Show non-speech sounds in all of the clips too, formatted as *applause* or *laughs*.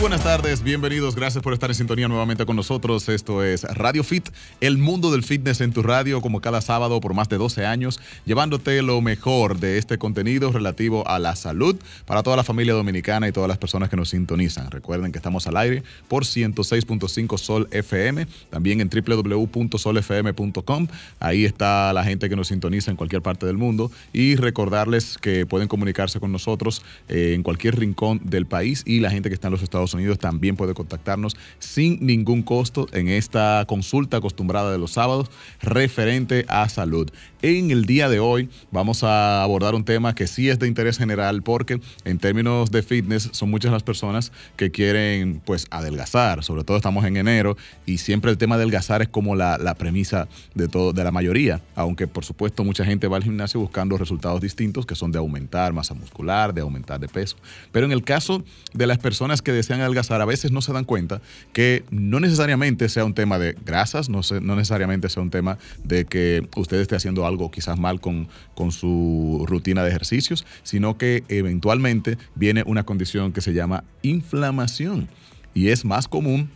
buenas tardes, bienvenidos, gracias por estar en sintonía nuevamente con nosotros. Esto es Radio Fit, el mundo del fitness en tu radio, como cada sábado por más de 12 años, llevándote lo mejor de este contenido relativo a la salud para toda la familia dominicana y todas las personas que nos sintonizan. Recuerden que estamos al aire por 106.5 Sol FM, también en www.solfm.com. Ahí está la gente que nos sintoniza en cualquier parte del mundo y recordarles que pueden comunicarse con nosotros eh, en cualquier rincón del país y la gente que está en los Estados Unidos también puede contactarnos sin ningún costo en esta consulta acostumbrada de los sábados referente a salud. En el día de hoy vamos a abordar un tema que sí es de interés general porque en términos de fitness son muchas las personas que quieren pues adelgazar, sobre todo estamos en enero y siempre el tema de adelgazar es como la, la premisa de, todo, de la mayoría, aunque por supuesto mucha gente va al gimnasio buscando resultados distintos que son de aumentar masa muscular, de aumentar de peso. Pero en el caso de las personas que desean adelgazar, a veces no se dan cuenta que no necesariamente sea un tema de grasas, no, no necesariamente sea un tema de que usted esté haciendo algo quizás mal con, con su rutina de ejercicios, sino que eventualmente viene una condición que se llama inflamación y es más común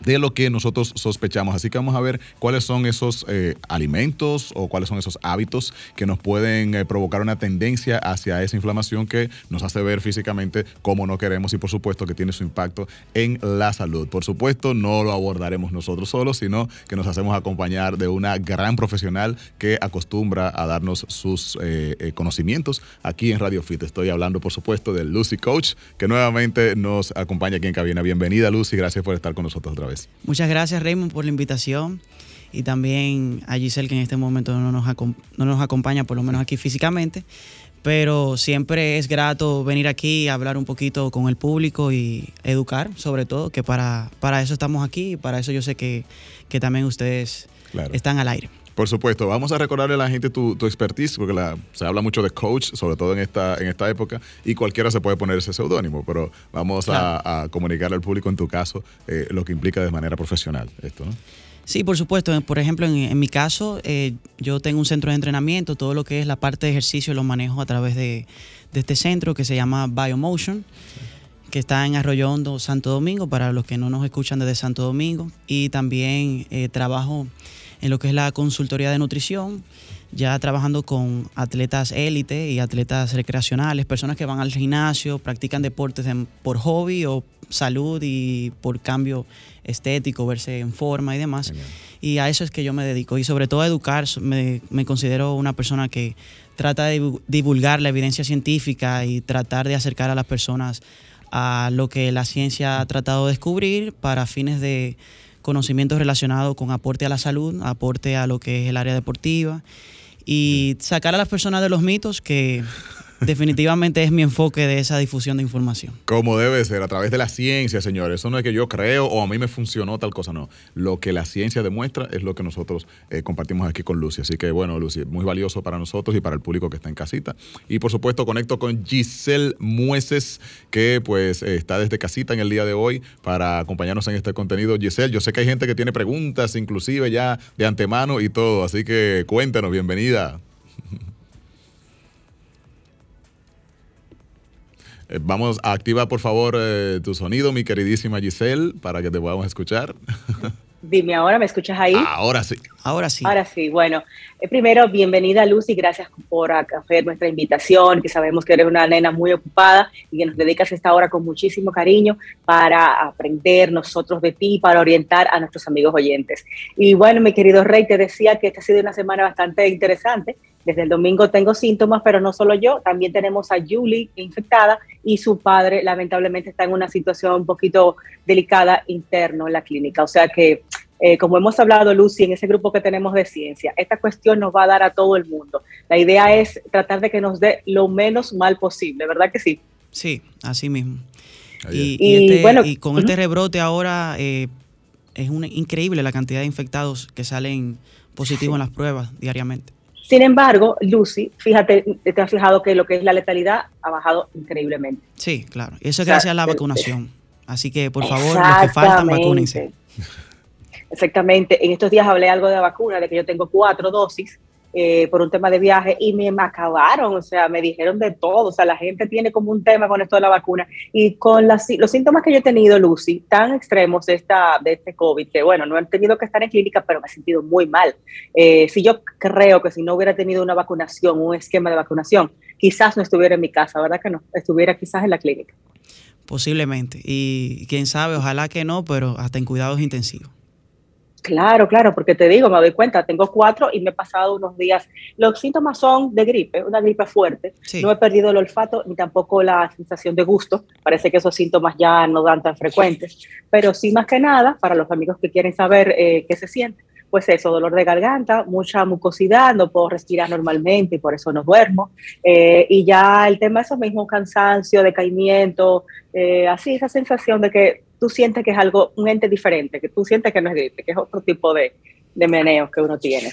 de lo que nosotros sospechamos. Así que vamos a ver cuáles son esos eh, alimentos o cuáles son esos hábitos que nos pueden eh, provocar una tendencia hacia esa inflamación que nos hace ver físicamente cómo no queremos y por supuesto que tiene su impacto en la salud. Por supuesto no lo abordaremos nosotros solos, sino que nos hacemos acompañar de una gran profesional que acostumbra a darnos sus eh, conocimientos aquí en Radio Fit. Estoy hablando por supuesto de Lucy Coach, que nuevamente nos acompaña aquí en cabina. Bienvenida Lucy, gracias por estar con nosotros otra vez. Muchas gracias Raymond por la invitación y también a Giselle que en este momento no nos, no nos acompaña, por lo menos aquí físicamente, pero siempre es grato venir aquí, hablar un poquito con el público y educar sobre todo, que para, para eso estamos aquí y para eso yo sé que, que también ustedes están al aire. Por supuesto, vamos a recordarle a la gente tu, expertise, porque se habla mucho de coach, sobre todo en esta, en esta época, y cualquiera se puede poner ese seudónimo, pero vamos a, comunicarle al público en tu caso eh, lo que implica de manera profesional esto, ¿no? Sí, por supuesto. Por ejemplo, en, mi caso, eh, yo tengo un centro de entrenamiento, todo lo que es la parte de ejercicio lo manejo a través de, este centro que se llama Biomotion. que está en Arroyo Hondo, Santo Domingo, para los que no nos escuchan desde Santo Domingo. Y también eh, trabajo en lo que es la consultoría de nutrición, ya trabajando con atletas élite y atletas recreacionales, personas que van al gimnasio, practican deportes por hobby o salud y por cambio estético, verse en forma y demás. Y a eso es que yo me dedico. Y sobre todo a educar, me, me considero una persona que trata de divulgar la evidencia científica y tratar de acercar a las personas a lo que la ciencia ha tratado de descubrir para fines de conocimientos relacionados con aporte a la salud, aporte a lo que es el área deportiva y sacar a las personas de los mitos que definitivamente es mi enfoque de esa difusión de información. Como debe ser, a través de la ciencia, señores. Eso no es que yo creo o a mí me funcionó tal cosa, no. Lo que la ciencia demuestra es lo que nosotros eh, compartimos aquí con Lucy. Así que, bueno, Lucy, muy valioso para nosotros y para el público que está en casita. Y por supuesto, conecto con Giselle Mueces, que pues está desde casita en el día de hoy para acompañarnos en este contenido. Giselle, yo sé que hay gente que tiene preguntas, inclusive ya de antemano y todo. Así que cuéntanos, bienvenida. *laughs* Eh, vamos a activar, por favor, eh, tu sonido, mi queridísima Giselle, para que te podamos escuchar. *laughs* Dime ahora, ¿me escuchas ahí? Ahora sí. Ahora sí. Ahora sí. Bueno, eh, primero, bienvenida Lucy, gracias por hacer nuestra invitación, que sabemos que eres una nena muy ocupada y que nos dedicas esta hora con muchísimo cariño para aprender nosotros de ti, para orientar a nuestros amigos oyentes. Y bueno, mi querido Rey, te decía que esta ha sido una semana bastante interesante desde el domingo tengo síntomas, pero no solo yo, también tenemos a Julie infectada y su padre lamentablemente está en una situación un poquito delicada interno en la clínica. O sea que, eh, como hemos hablado, Lucy, en ese grupo que tenemos de ciencia, esta cuestión nos va a dar a todo el mundo. La idea es tratar de que nos dé lo menos mal posible, ¿verdad que sí? Sí, así mismo. Y, este, con este rebrote ahora eh, es increíble la cantidad de infectados que salen positivos en las pruebas diariamente. Sin embargo, Lucy, fíjate, te has fijado que lo que es la letalidad ha bajado increíblemente. Sí, claro. Eso es gracias a la vacunación. Así que, por favor, los que faltan, vacúnense. Exactamente. En estos días hablé algo de vacuna, de que yo tengo cuatro dosis eh, por un tema de viaje y me, acabaron, o sea, me dijeron de todo, o sea, la gente tiene como un tema con esto de la vacuna y con las, los síntomas que yo he tenido, Lucy, tan extremos de, esta, de este COVID, que bueno, no he tenido que estar en clínica, pero me he sentido muy mal. Eh, si yo creo que si no hubiera tenido una vacunación, un esquema de vacunación, quizás no estuviera en mi casa, ¿verdad que no? Estuviera quizás en la clínica. Posiblemente. Y quién sabe, ojalá que no, pero hasta en cuidados intensivos. Claro, claro, porque te digo, me doy cuenta, tengo cuatro y me he pasado unos días. Los síntomas son de gripe, una gripe fuerte. No he perdido el olfato ni tampoco la sensación de gusto. Parece que esos síntomas ya no dan tan frecuentes. Pero sí, más que nada, para los amigos que quieren saber eh, qué se siente, pues eso, dolor de garganta, mucha mucosidad, no puedo respirar normalmente y por eso no duermo. Eh, y ya el tema de esos mismos cansancio, decaimiento, eh, así esa sensación de que tú sientes que es algo, un ente diferente, que tú sientes que no es gripe, que es otro tipo de, de meneos que uno tiene.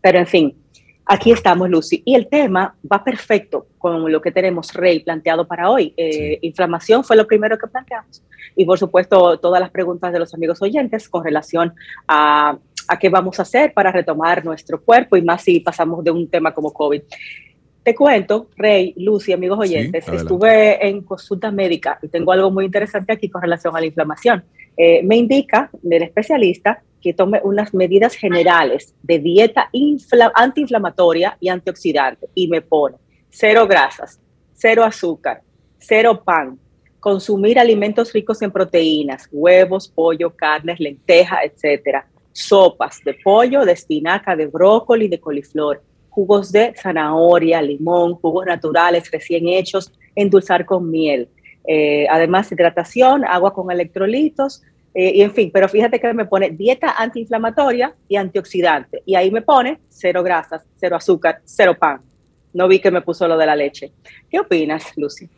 Pero en fin, aquí estamos, Lucy. Y el tema va perfecto con lo que tenemos, Rey, planteado para hoy. Eh, inflamación fue lo primero que planteamos. Y por supuesto, todas las preguntas de los amigos oyentes con relación a a qué vamos a hacer para retomar nuestro cuerpo y más si pasamos de un tema como COVID. Te cuento, Rey, Lucy, amigos oyentes, estuve en consulta médica y tengo algo muy interesante aquí con relación a la inflamación. Eh, me indica el especialista que tome unas medidas generales de dieta antiinflamatoria y antioxidante y me pone cero grasas, cero azúcar, cero pan, consumir alimentos ricos en proteínas, huevos, pollo, carnes, lentejas, etcétera sopas de pollo, de espinaca, de brócoli, de coliflor, jugos de zanahoria, limón, jugos naturales recién hechos, endulzar con miel. Eh, además, hidratación, agua con electrolitos, eh, y en fin, pero fíjate que me pone dieta antiinflamatoria y antioxidante. Y ahí me pone cero grasas, cero azúcar, cero pan. No vi que me puso lo de la leche. ¿Qué opinas, Lucy?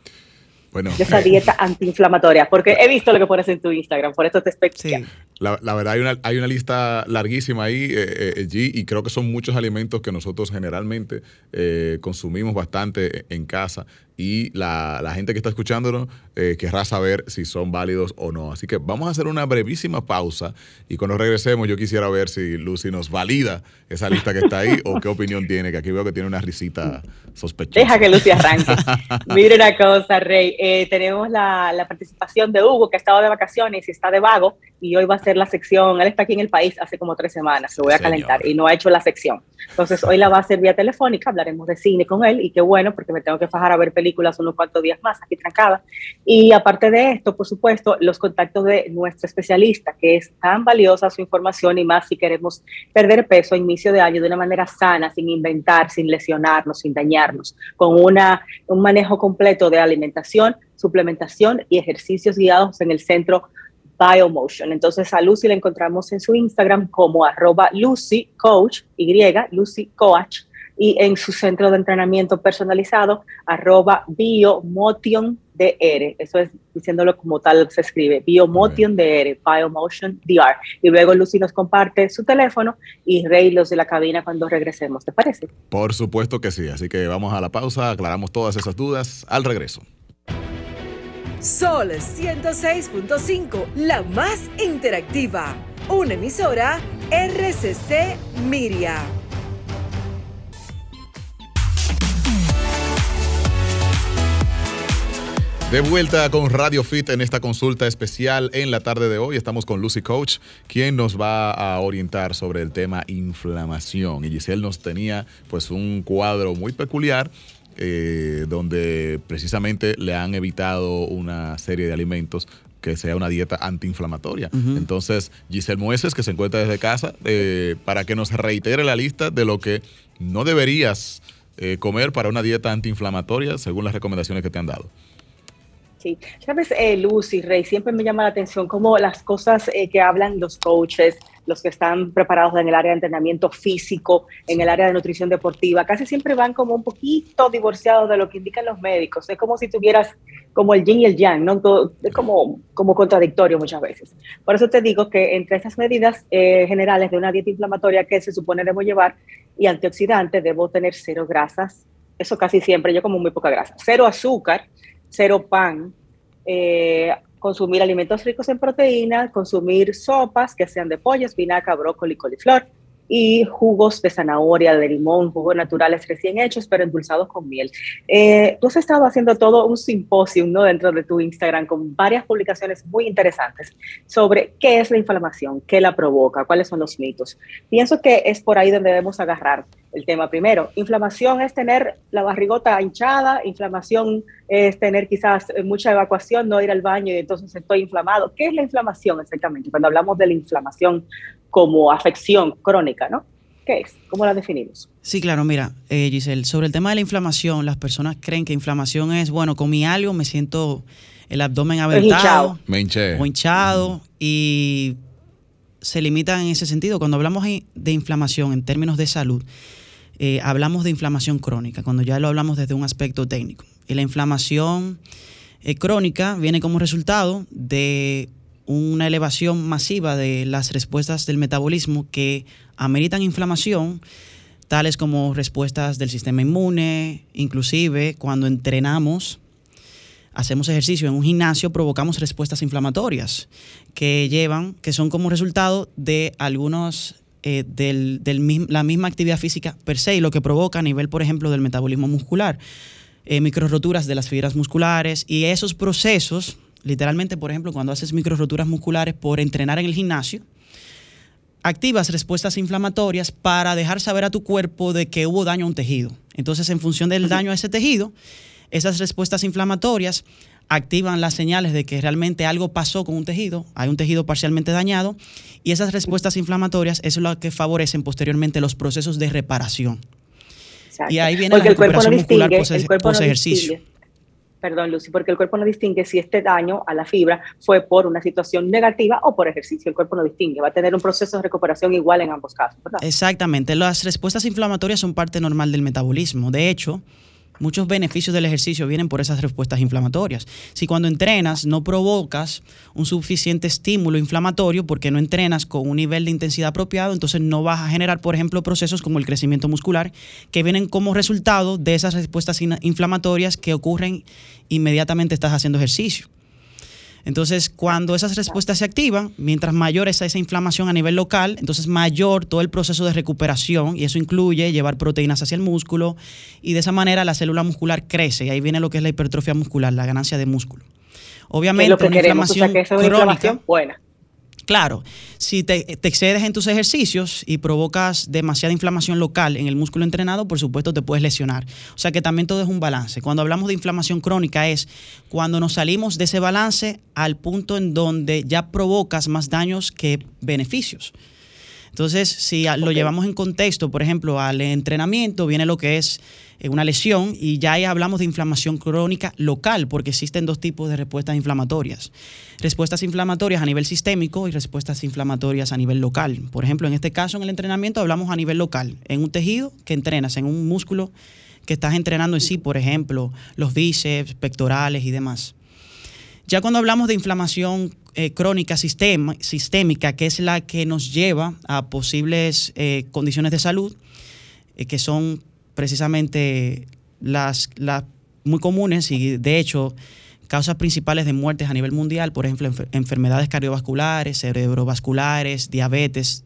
Bueno, de esa dieta antiinflamatoria, porque he visto lo que pones en tu Instagram, por eso te estoy sí. La, verdad, hay una, hay una lista larguísima ahí, eh, eh, G, y creo que son muchos alimentos que nosotros generalmente eh, consumimos bastante en casa y la, gente que está escuchándonos querrá saber si son válidos o no. Así que vamos a hacer una brevísima pausa y cuando regresemos yo quisiera ver si Lucy nos valida esa lista que está ahí o qué opinión tiene, que aquí veo que tiene una risita sospechosa. Deja que Lucy arranque. Mire una cosa, Rey, tenemos la, la participación de Hugo que ha estado de vacaciones y está de vago y hoy va a hacer la sección. Él está aquí en el país hace como tres semanas, lo voy a calentar y no ha hecho la sección. Entonces hoy la va a hacer vía telefónica, hablaremos de cine con él y qué bueno porque me tengo que fajar a ver películas unos cuantos días más aquí trancada. Y aparte de esto, por supuesto, los contactos de nuestro especialista, que es tan valiosa su información y más si queremos perder peso a inicio de año de una manera sana, sin inventar, sin lesionarnos, sin dañarnos, con una, un manejo completo de alimentación, suplementación y ejercicios guiados en el centro Biomotion. Entonces a Lucy la encontramos en su Instagram como arroba Lucy Coach, Y, Lucy Coach, y en su centro de entrenamiento personalizado, arroba Biomotion DR. Eso es diciéndolo como tal se escribe, Biomotion DR, Biomotion DR. Y luego Lucy nos comparte su teléfono y Rey los de la cabina cuando regresemos. ¿Te parece? Por supuesto que sí. Así que vamos a la pausa, aclaramos todas esas dudas al regreso. Sol 106.5, la más interactiva. Una emisora RCC Miria. De vuelta con Radio Fit en esta consulta especial en la tarde de hoy. Estamos con Lucy Coach, quien nos va a orientar sobre el tema inflamación. Y Giselle nos tenía pues un cuadro muy peculiar eh, donde precisamente le han evitado una serie de alimentos que sea una dieta antiinflamatoria. Entonces, Giselle Mueces, que se encuentra desde casa, eh, para que nos reitere la lista de lo que no deberías eh, comer para una dieta antiinflamatoria según las recomendaciones que te han dado. Sí, sabes, Lucy Rey, siempre me llama la atención cómo las cosas que hablan los coaches, los que están preparados en el área de entrenamiento físico, en el área de nutrición deportiva, casi siempre van como un poquito divorciados de lo que indican los médicos. Es como si tuvieras como el yin y el yang, ¿no? es como, como contradictorio muchas veces. Por eso te digo que entre esas medidas eh, generales de una dieta inflamatoria que se supone debo llevar y antioxidante, debo tener cero grasas, eso casi siempre, yo como muy poca grasa, cero azúcar, cero pan, eh, consumir alimentos ricos en proteínas, consumir sopas que sean de pollo, espinaca, brócoli, coliflor, y jugos de zanahoria, de limón, jugos naturales recién hechos, pero endulzados con miel. Eh, tú has estado haciendo todo un simposio ¿no? dentro de tu Instagram con varias publicaciones muy interesantes sobre qué es la inflamación, qué la provoca, cuáles son los mitos. Pienso que es por ahí donde debemos agarrar el tema primero. Inflamación es tener la barrigota hinchada, inflamación es tener quizás mucha evacuación, no ir al baño y entonces estoy inflamado. ¿Qué es la inflamación exactamente? Cuando hablamos de la inflamación como afección crónica, ¿no? ¿Qué es? ¿Cómo la definimos? Sí, claro, mira, eh, Giselle, sobre el tema de la inflamación, las personas creen que inflamación es, bueno, comí algo, me siento el abdomen aventado, me hinché. o hinchado, y se limitan en ese sentido. Cuando hablamos de inflamación en términos de salud, eh, hablamos de inflamación crónica, cuando ya lo hablamos desde un aspecto técnico. La inflamación eh, crónica viene como resultado de una elevación masiva de las respuestas del metabolismo que ameritan inflamación, tales como respuestas del sistema inmune, inclusive cuando entrenamos, hacemos ejercicio en un gimnasio, provocamos respuestas inflamatorias que llevan, que son como resultado de algunos eh, de la misma actividad física per se y lo que provoca a nivel, por ejemplo, del metabolismo muscular, eh, microroturas de las fibras musculares y esos procesos literalmente, por ejemplo, cuando haces microroturas musculares por entrenar en el gimnasio, activas respuestas inflamatorias para dejar saber a tu cuerpo de que hubo daño a un tejido. Entonces, en función del daño a ese tejido, esas respuestas inflamatorias activan las señales de que realmente algo pasó con un tejido, hay un tejido parcialmente dañado, y esas respuestas inflamatorias es lo que favorecen posteriormente los procesos de reparación. Y ahí viene la recuperación muscular post ejercicio perdón Lucy, porque el cuerpo no distingue si este daño a la fibra fue por una situación negativa o por ejercicio. El cuerpo no distingue, va a tener un proceso de recuperación igual en ambos casos. ¿verdad? Exactamente, las respuestas inflamatorias son parte normal del metabolismo. De hecho, Muchos beneficios del ejercicio vienen por esas respuestas inflamatorias. Si cuando entrenas no provocas un suficiente estímulo inflamatorio porque no entrenas con un nivel de intensidad apropiado, entonces no vas a generar, por ejemplo, procesos como el crecimiento muscular que vienen como resultado de esas respuestas inflamatorias que ocurren inmediatamente estás haciendo ejercicio. Entonces, cuando esas respuestas se activan, mientras mayor es esa inflamación a nivel local, entonces mayor todo el proceso de recuperación y eso incluye llevar proteínas hacia el músculo y de esa manera la célula muscular crece y ahí viene lo que es la hipertrofia muscular, la ganancia de músculo. Obviamente, una inflamación crónica, buena. Claro, si te, excedes en tus ejercicios y provocas demasiada inflamación local en el músculo entrenado, por supuesto te puedes lesionar. O sea que también todo es un balance. Cuando hablamos de inflamación crónica es cuando nos salimos de ese balance al punto en donde ya provocas más daños que beneficios. Entonces, si lo llevamos en contexto, por ejemplo, al entrenamiento, viene lo que es eh, una lesión y ya hablamos de inflamación crónica local, porque existen dos tipos de respuestas inflamatorias. Respuestas inflamatorias a nivel sistémico y respuestas inflamatorias a nivel local. Por ejemplo, en este caso, en el entrenamiento hablamos a nivel local, en un tejido que entrenas, en un músculo que estás entrenando en sí, por ejemplo, los bíceps, pectorales y demás. Ya cuando hablamos de inflamación eh, crónica sistémica, que es la que nos lleva a posibles eh, condiciones de salud, eh, que son precisamente las, las muy comunes y de hecho causas principales de muertes a nivel mundial, por ejemplo, enfermedades cardiovasculares, cerebrovasculares, diabetes,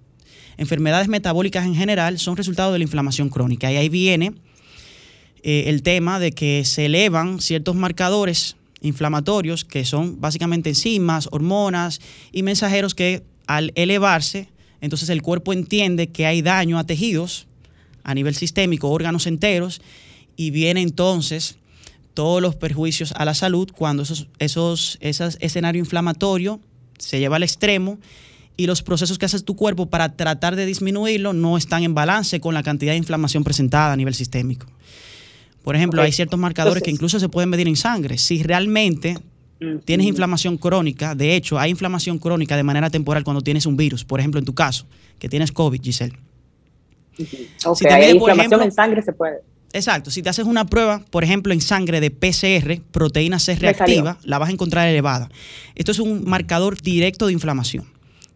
enfermedades metabólicas en general, son resultado de la inflamación crónica. Y ahí viene el tema de que se elevan ciertos marcadores inflamatorios, que son básicamente enzimas, hormonas y mensajeros que al elevarse, entonces el cuerpo entiende que hay daño a tejidos a nivel sistémico, órganos enteros, y viene entonces todos los perjuicios a la salud cuando esos, esos, ese escenario inflamatorio se lleva al extremo y los procesos que hace tu cuerpo para tratar de disminuirlo no están en balance con la cantidad de inflamación presentada a nivel sistémico. Por ejemplo, hay ciertos marcadores que incluso se pueden medir en sangre. Si realmente tienes inflamación crónica, de hecho, hay inflamación crónica de manera temporal cuando tienes un virus, por ejemplo, en tu caso, que tienes COVID, Giselle. Si hay inflamación en sangre se puede. Exacto, si te haces una prueba, por ejemplo, en sangre de PCR, proteína C reactiva, la vas a encontrar elevada. Esto es un marcador directo de inflamación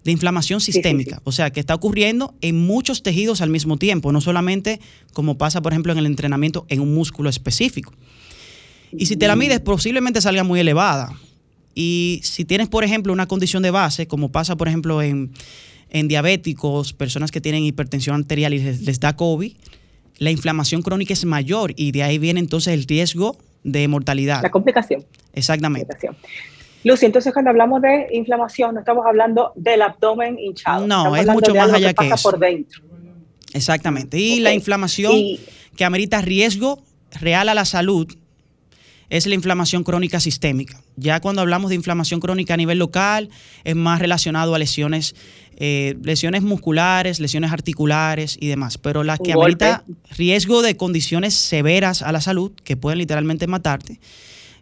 de inflamación sistémica, o sea, que está ocurriendo en muchos tejidos al mismo tiempo, no solamente como pasa, por ejemplo, en el entrenamiento en un músculo específico. Y si te la mides, posiblemente salga muy elevada. Y si tienes, por ejemplo, una condición de base, como pasa, por ejemplo, en, en diabéticos, personas que tienen hipertensión arterial y les, da COVID, la inflamación crónica es mayor y de ahí viene entonces el riesgo de mortalidad. La complicación. Exactamente. Lucy, entonces cuando hablamos de inflamación no estamos hablando del abdomen hinchado. No, es mucho más allá que, eso. por dentro. Exactamente. Y la inflamación que amerita riesgo real a la salud es la inflamación crónica sistémica. Ya cuando hablamos de inflamación crónica a nivel local, es más relacionado a lesiones, eh, lesiones musculares, lesiones articulares y demás. Pero la que amerita riesgo de condiciones severas a la salud, que pueden literalmente matarte,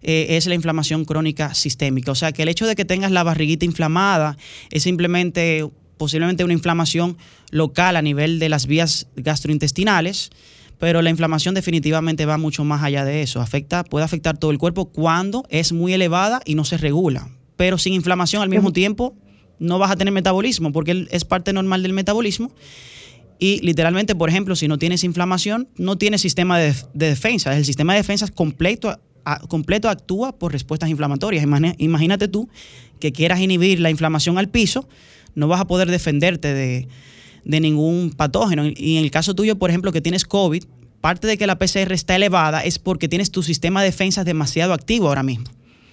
eh, es la inflamación crónica sistémica. O sea que el hecho de que tengas la barriguita inflamada es simplemente posiblemente una inflamación local a nivel de las vías gastrointestinales pero la inflamación definitivamente va mucho más allá de eso. Afecta, puede afectar todo el cuerpo cuando es muy elevada y no se regula. Pero sin inflamación al mismo tiempo no vas a tener metabolismo porque es parte normal del metabolismo. Y literalmente, por ejemplo, si no tienes inflamación, no tienes sistema de, defensa. El sistema de defensa completo, completo actúa por respuestas inflamatorias. Imagínate tú que quieras inhibir la inflamación al piso, no vas a poder defenderte de, de ningún patógeno. Y en el caso tuyo, por ejemplo, que tienes COVID, parte de que la PCR está elevada es porque tienes tu sistema de defensas demasiado activo ahora mismo.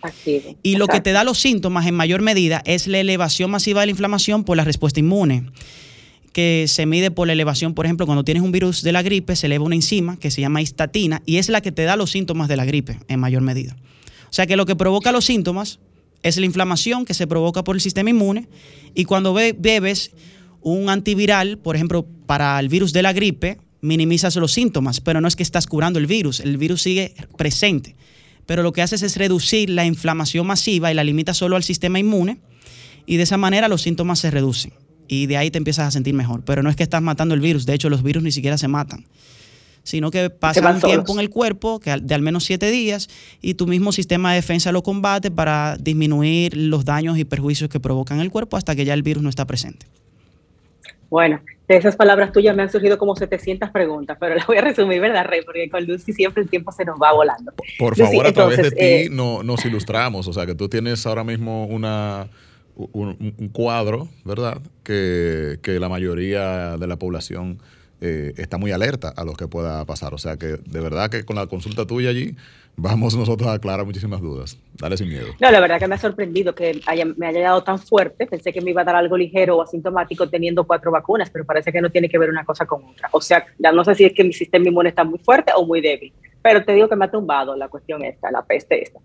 Activo. Y lo que te da los síntomas en mayor medida es la elevación masiva de la inflamación por la respuesta inmune, que se mide por la elevación, por ejemplo, cuando tienes un virus de la gripe, se eleva una enzima que se llama histatina y es la que te da los síntomas de la gripe en mayor medida. O sea que lo que provoca los síntomas es la inflamación que se provoca por el sistema inmune y cuando bebes un antiviral, por ejemplo, para el virus de la gripe, minimizas los síntomas, pero no es que estás curando el virus, el virus sigue presente. Pero lo que haces es reducir la inflamación masiva y la limitas solo al sistema inmune y de esa manera los síntomas se reducen y de ahí te empiezas a sentir mejor. Pero no es que estás matando el virus, de hecho los virus ni siquiera se matan, sino que pasa un tiempo en el cuerpo que de al menos siete días y tu mismo sistema de defensa lo combate para disminuir los daños y perjuicios que provocan el cuerpo hasta que ya el virus no está presente. Bueno, de esas palabras tuyas me han surgido como 700 preguntas, pero las voy a resumir, ¿verdad, Rey? Porque con Lucy siempre el tiempo se nos va volando. Por, favor, a través de ti eh, no, nos ilustramos, o sea, que tú tienes ahora mismo una, un, cuadro, ¿verdad? Que, que, la mayoría de la población eh, está muy alerta a lo que pueda pasar. O sea, que de verdad que con la consulta tuya allí vamos nosotros a aclarar muchísimas dudas. Dale sin miedo. No, la verdad que me ha sorprendido que me haya dado tan fuerte. Pensé que me iba a dar algo ligero o asintomático teniendo cuatro vacunas, pero parece que no tiene que ver una cosa con otra. O sea, ya no sé si es que mi sistema inmune está muy fuerte o muy débil, pero te digo que me ha tumbado la cuestión esta, la peste esta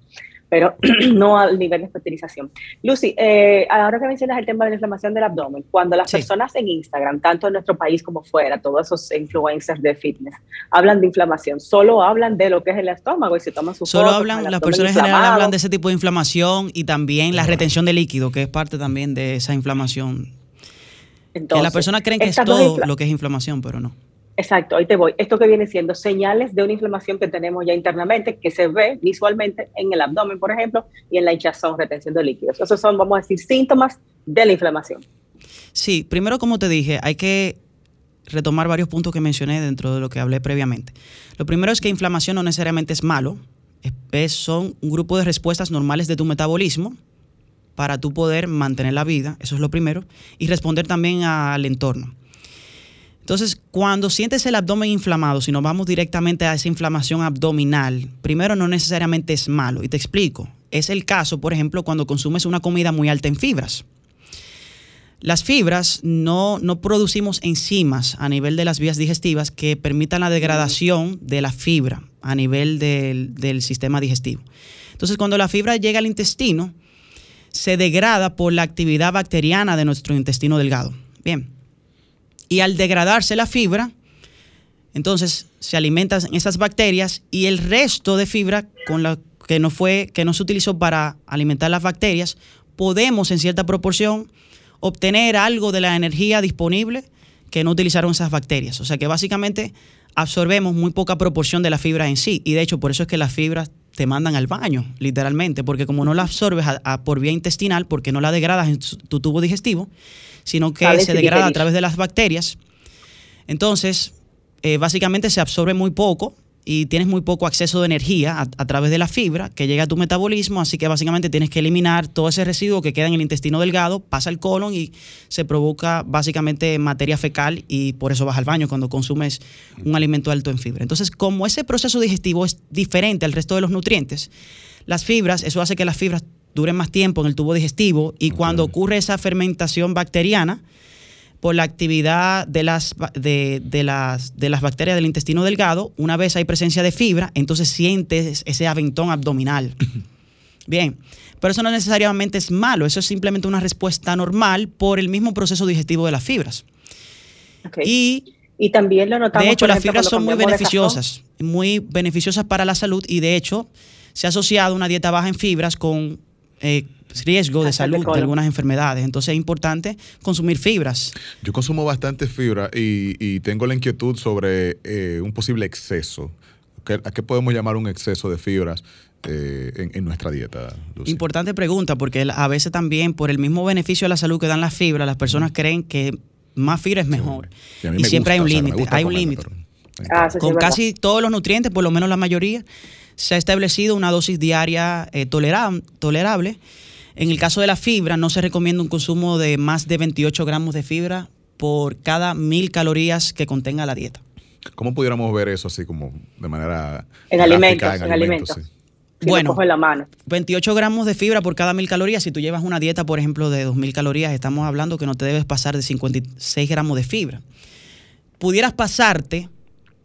pero *clears throat* no al nivel de fertilización. Lucy, eh, ahora que mencionas el tema de la inflamación del abdomen, cuando las personas en Instagram, tanto en nuestro país como fuera, todos esos influencers de fitness, hablan de inflamación, solo hablan de lo que es el estómago y se toman su Solo hablan, las personas en general hablan de ese tipo de inflamación y también la retención de líquido, que es parte también de esa inflamación. Entonces, que las personas creen que es todo lo que es inflamación, pero no. Exacto, ahí te voy. Esto que viene siendo señales de una inflamación que tenemos ya internamente, que se ve visualmente en el abdomen, por ejemplo, y en la hinchazón, retención de líquidos. Esos son, vamos a decir, síntomas de la inflamación. Sí, primero, como te dije, hay que retomar varios puntos que mencioné dentro de lo que hablé previamente. Lo primero es que inflamación no necesariamente es malo, es, son un grupo de respuestas normales de tu metabolismo para tú poder mantener la vida, eso es lo primero, y responder también al entorno. Entonces, cuando sientes el abdomen inflamado, si nos vamos directamente a esa inflamación abdominal, primero no necesariamente es malo. Y te explico. Es el caso, por ejemplo, cuando consumes una comida muy alta en fibras. Las fibras no, no producimos enzimas a nivel de las vías digestivas que permitan la degradación de la fibra a nivel del, del sistema digestivo. Entonces, cuando la fibra llega al intestino, se degrada por la actividad bacteriana de nuestro intestino delgado. Bien, y al degradarse la fibra, entonces se alimentan esas bacterias y el resto de fibra con la que no fue que no se utilizó para alimentar las bacterias, podemos en cierta proporción obtener algo de la energía disponible que no utilizaron esas bacterias. O sea que básicamente absorbemos muy poca proporción de la fibra en sí. Y de hecho, por eso es que las fibras te mandan al baño, literalmente, porque como no la absorbes por vía intestinal, porque no la degradas en tu tubo digestivo, sino que se degrada a través de las bacterias. Entonces, eh, básicamente se absorbe muy poco y tienes muy poco acceso de energía a, a, través de la fibra que llega a tu metabolismo, así que básicamente tienes que eliminar todo ese residuo que queda en el intestino delgado, pasa al colon y se provoca básicamente materia fecal y por eso vas al baño cuando consumes un alimento alto en fibra. Entonces, como ese proceso digestivo es diferente al resto de los nutrientes, las fibras, eso hace que las fibras duren más tiempo en el tubo digestivo y okay. cuando ocurre esa fermentación bacteriana, por la actividad de las, de, de, las, de las bacterias del intestino delgado, una vez hay presencia de fibra, entonces sientes ese aventón abdominal. *laughs* Bien, pero eso no necesariamente es malo, eso es simplemente una respuesta normal por el mismo proceso digestivo de las fibras. Okay. Y, y, también lo notamos. De hecho, las fibras son muy beneficiosas, muy beneficiosas para la salud y de hecho se ha asociado una dieta baja en fibras con eh, riesgo de salud de algunas enfermedades. Entonces es importante consumir fibras. Yo consumo bastante fibra y, y tengo la inquietud sobre eh, un posible exceso. ¿A qué podemos llamar un exceso de fibras? Eh, en, en, nuestra dieta. Lucy. Importante pregunta, porque a veces también por el mismo beneficio a la salud que dan las fibras, las personas mm. creen que más fibra es mejor. Sí. Y, y siempre gusta, hay un límite, o sea, hay un límite. Ah, sí, Con casi todos los nutrientes, por lo menos la mayoría, se ha establecido una dosis diaria eh, tolera tolerable. En el caso de la fibra, no se recomienda un consumo de más de 28 gramos de fibra por cada mil calorías que contenga la dieta. ¿Cómo pudiéramos ver eso así como de manera... En alimentos, en, en alimentos. alimentos. Sí. Si bueno, en la mano. 28 gramos de fibra por cada mil calorías. Si tú llevas una dieta, por ejemplo, de 2.000 calorías, estamos hablando que no te debes pasar de 56 gramos de fibra. Pudieras pasarte,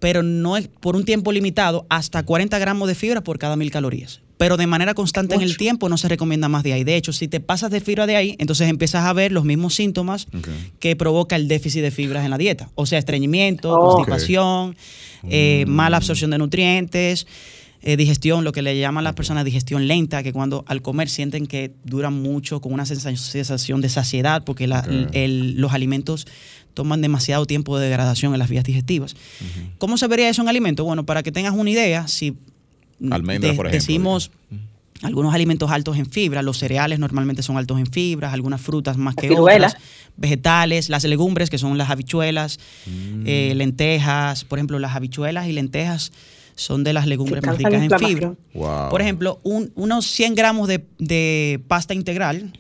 pero no es por un tiempo limitado, hasta 40 gramos de fibra por cada mil calorías. Pero de manera constante Mucho. en el tiempo no se recomienda más de ahí. De hecho, si te pasas de fibra de ahí, entonces empiezas a ver los mismos síntomas okay. que provoca el déficit de fibras en la dieta. O sea, estreñimiento, oh. constipación, okay. eh, mm. mala absorción de nutrientes eh, digestión, lo que le llaman las personas digestión lenta, que cuando al comer sienten que duran mucho con una sensación de saciedad, porque la, okay. el, el, los alimentos toman demasiado tiempo de degradación en las vías digestivas. Uh -huh. ¿Cómo se vería eso en alimentos? Bueno, para que tengas una idea, si de, por ejemplo, decimos uh -huh. algunos alimentos altos en fibra, los cereales normalmente son altos en fibras, algunas frutas más que otras, vegetales, las legumbres, que son las habichuelas, mm. eh, lentejas, por ejemplo, las habichuelas y lentejas son de las legumbres más ricas en fibra. Wow. Por ejemplo, un, unos 100 gramos de, de, pasta integral,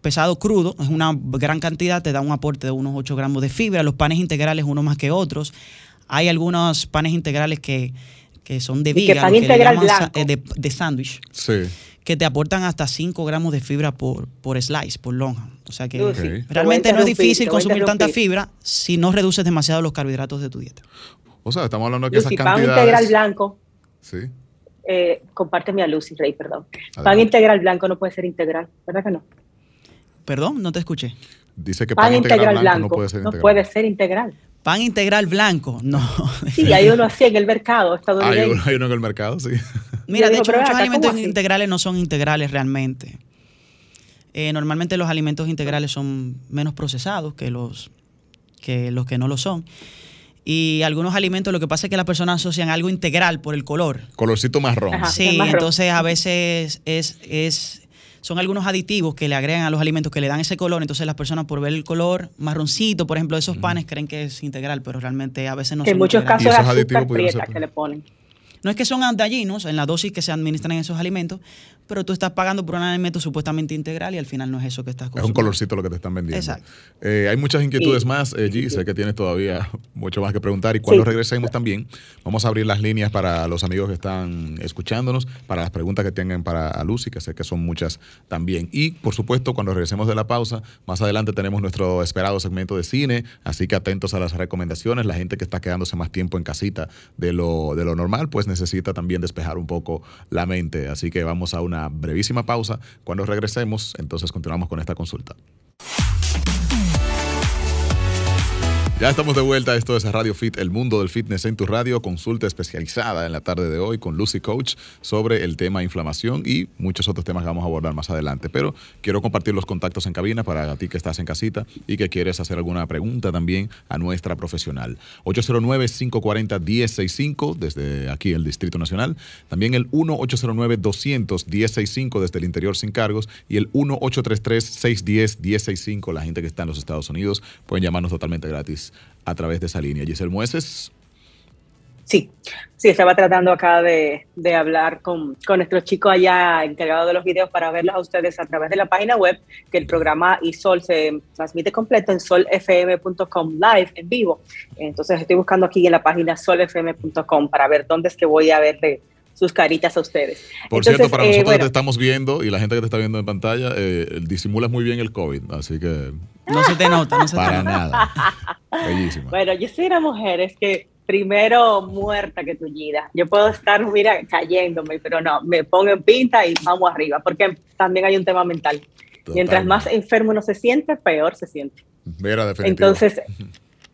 pesado crudo, es una gran cantidad, te da un aporte de unos 8 gramos de fibra. Los panes integrales, uno más que otros. Hay algunos panes integrales que, que son de viga, pan integral blanco. de, de sándwich. Sí que te aportan hasta 5 gramos de fibra por, por slice, por lonja. O sea que okay. realmente no es difícil consumir tanta fibra si no reduces demasiado los carbohidratos de tu dieta. O sea, estamos hablando de que Lucy, esas cantidades... pan integral blanco. Sí. Eh, compárteme a Lucy Rey, perdón. Adelante. Pan integral blanco no puede ser integral, ¿verdad que no? Perdón, no te escuché. Dice que pan, pan integral, integral, blanco, no puede ser integral. No puede ser integral. Pan integral blanco, no. Sí, hay uno así en el mercado estadounidense. Hay uno, hay uno en el mercado, sí. Mira, de hecho, muchos alimentos integrales no son integrales realmente. Eh, normalmente los alimentos integrales son menos procesados que los que los que no lo son. Y algunos alimentos, lo que pasa es que las personas asocian algo integral por el color. Colorcito marrón. Ajá, sí, marrón. entonces a veces es, es, son algunos aditivos que le agregan a los alimentos que le dan ese color. Entonces las personas por ver el color marroncito, por ejemplo, de esos panes, creen que es integral, pero realmente a veces no son en muchos integrales. casos es azúcar prieta que le ponen. No es que son dañinos en la dosis que se administran en esos alimentos, pero tú estás pagando por un alimento supuestamente integral y al final no es eso que estás consumiendo. Es un colorcito lo que te están vendiendo. Exacto. Eh, hay muchas inquietudes más, eh, G, sé que tienes todavía *laughs* mucho más que preguntar y cuando sí. regresemos también vamos a abrir las líneas para los amigos que están escuchándonos, para las preguntas que tengan para Lucy, que sé que son muchas también. Y por supuesto, cuando regresemos de la pausa, más adelante tenemos nuestro esperado segmento de cine, así que atentos a las recomendaciones. La gente que está quedándose más tiempo en casita de lo, de lo normal, pues necesita también despejar un poco la mente. Así que vamos a una brevísima pausa. Cuando regresemos, entonces continuamos con esta consulta. Ya estamos de vuelta, esto es Radio Fit, el mundo del fitness en tu radio, consulta especializada en la tarde de hoy con Lucy Coach sobre el tema inflamación y muchos otros temas que vamos a abordar más adelante. Pero quiero compartir los contactos en cabina para ti que estás en casita y que quieres hacer alguna pregunta también a nuestra profesional. 809-540-1065 desde aquí el Distrito Nacional, también el 1-809-200-1065 desde el interior sin cargos. Y el 1-833-610-1065 la gente que está en los Estados Unidos. Pueden llamarnos totalmente gratis a través de esa línea. Giselle Mueces. Sí, sí, estaba tratando acá de, hablar con, con nuestro chico allá encargado de los videos para verlos a ustedes a través de la página web, que el programa ISOL se transmite completo en solfm.com live, en vivo. Entonces estoy buscando aquí en la página solfm.com para ver dónde es que voy a verle sus caritas a ustedes. Por cierto, para nosotros que te estamos viendo y la gente que te está viendo en pantalla, eh, disimulas muy bien el COVID, así que... No se te nota, no se Para te nota. nada. *laughs* Bellísima. Bueno, yo soy una mujer, es que primero muerta que tullida. Yo puedo estar, mira, cayéndome, pero no, me pongo en pinta y vamos arriba, porque también hay un tema mental. Mientras más enfermo uno se siente, peor se siente. Mira, Entonces,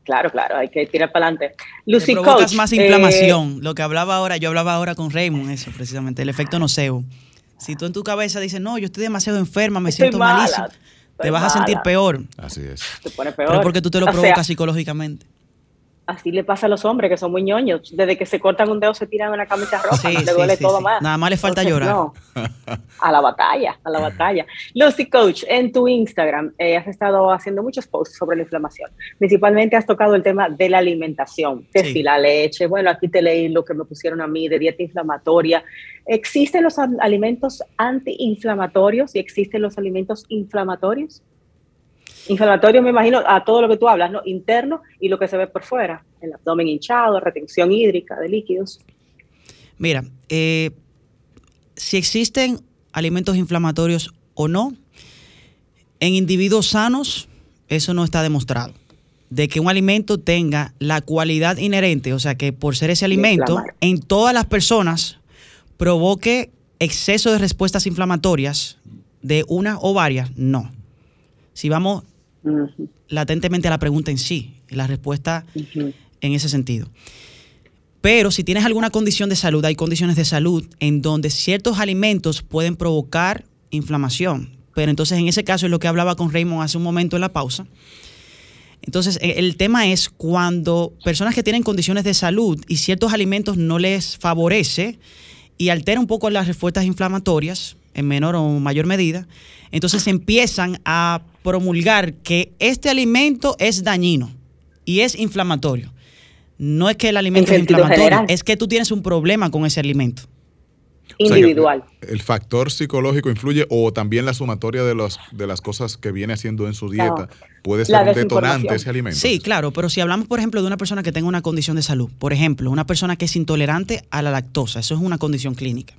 claro, claro, hay que tirar para adelante. Lucy Coach, más inflamación. Lo que hablaba ahora, yo hablaba ahora con Raymond, eso precisamente, el efecto nocebo. Si tú en tu cabeza dices, no, yo estoy demasiado enferma, me siento malísimo, te vas a sentir peor. Así es. Te pone peor. Pero porque tú te lo provocas psicológicamente así le pasa a los hombres que son muy ñoños. Desde que se cortan un dedo se tiran una camisa roja, *laughs* le duele todo más. Nada más le falta llorar. a la batalla, a la batalla. Lucy Coach, en tu Instagram eh, has estado haciendo muchos posts sobre la inflamación. Principalmente has tocado el tema de la alimentación, que si la leche, bueno, aquí te leí lo que me pusieron a mí de dieta inflamatoria. ¿Existen los alimentos antiinflamatorios y existen los alimentos inflamatorios? Inflamatorio me imagino a todo lo que tú hablas, ¿no? Interno y lo que se ve por fuera, el abdomen hinchado, retención hídrica de líquidos. Mira, eh, si existen alimentos inflamatorios o no, en individuos sanos eso no está demostrado. De que un alimento tenga la cualidad inherente, o sea que por ser ese alimento, en todas las personas provoque exceso de respuestas inflamatorias de una o varias, no. Si vamos latentemente a la pregunta en sí y la respuesta en ese sentido. Pero si tienes alguna condición de salud, hay condiciones de salud en donde ciertos alimentos pueden provocar inflamación. Pero entonces en ese caso es lo que hablaba con Raymond hace un momento en la pausa. Entonces e, el tema es cuando personas que tienen condiciones de salud y ciertos alimentos no les favorece y altera un poco las respuestas inflamatorias en menor o mayor medida, entonces empiezan a promulgar que este alimento es dañino y es inflamatorio. No es que el alimento es inflamatorio, es que tú tienes un problema con ese alimento. Individual. el factor psicológico influye o también la sumatoria de, los, de las cosas que viene haciendo en su dieta puede ser un detonante ese alimento. Sí, claro, pero si hablamos, por ejemplo, de una persona que tenga una condición de salud, por ejemplo, una persona que es intolerante a la lactosa, eso es una condición clínica.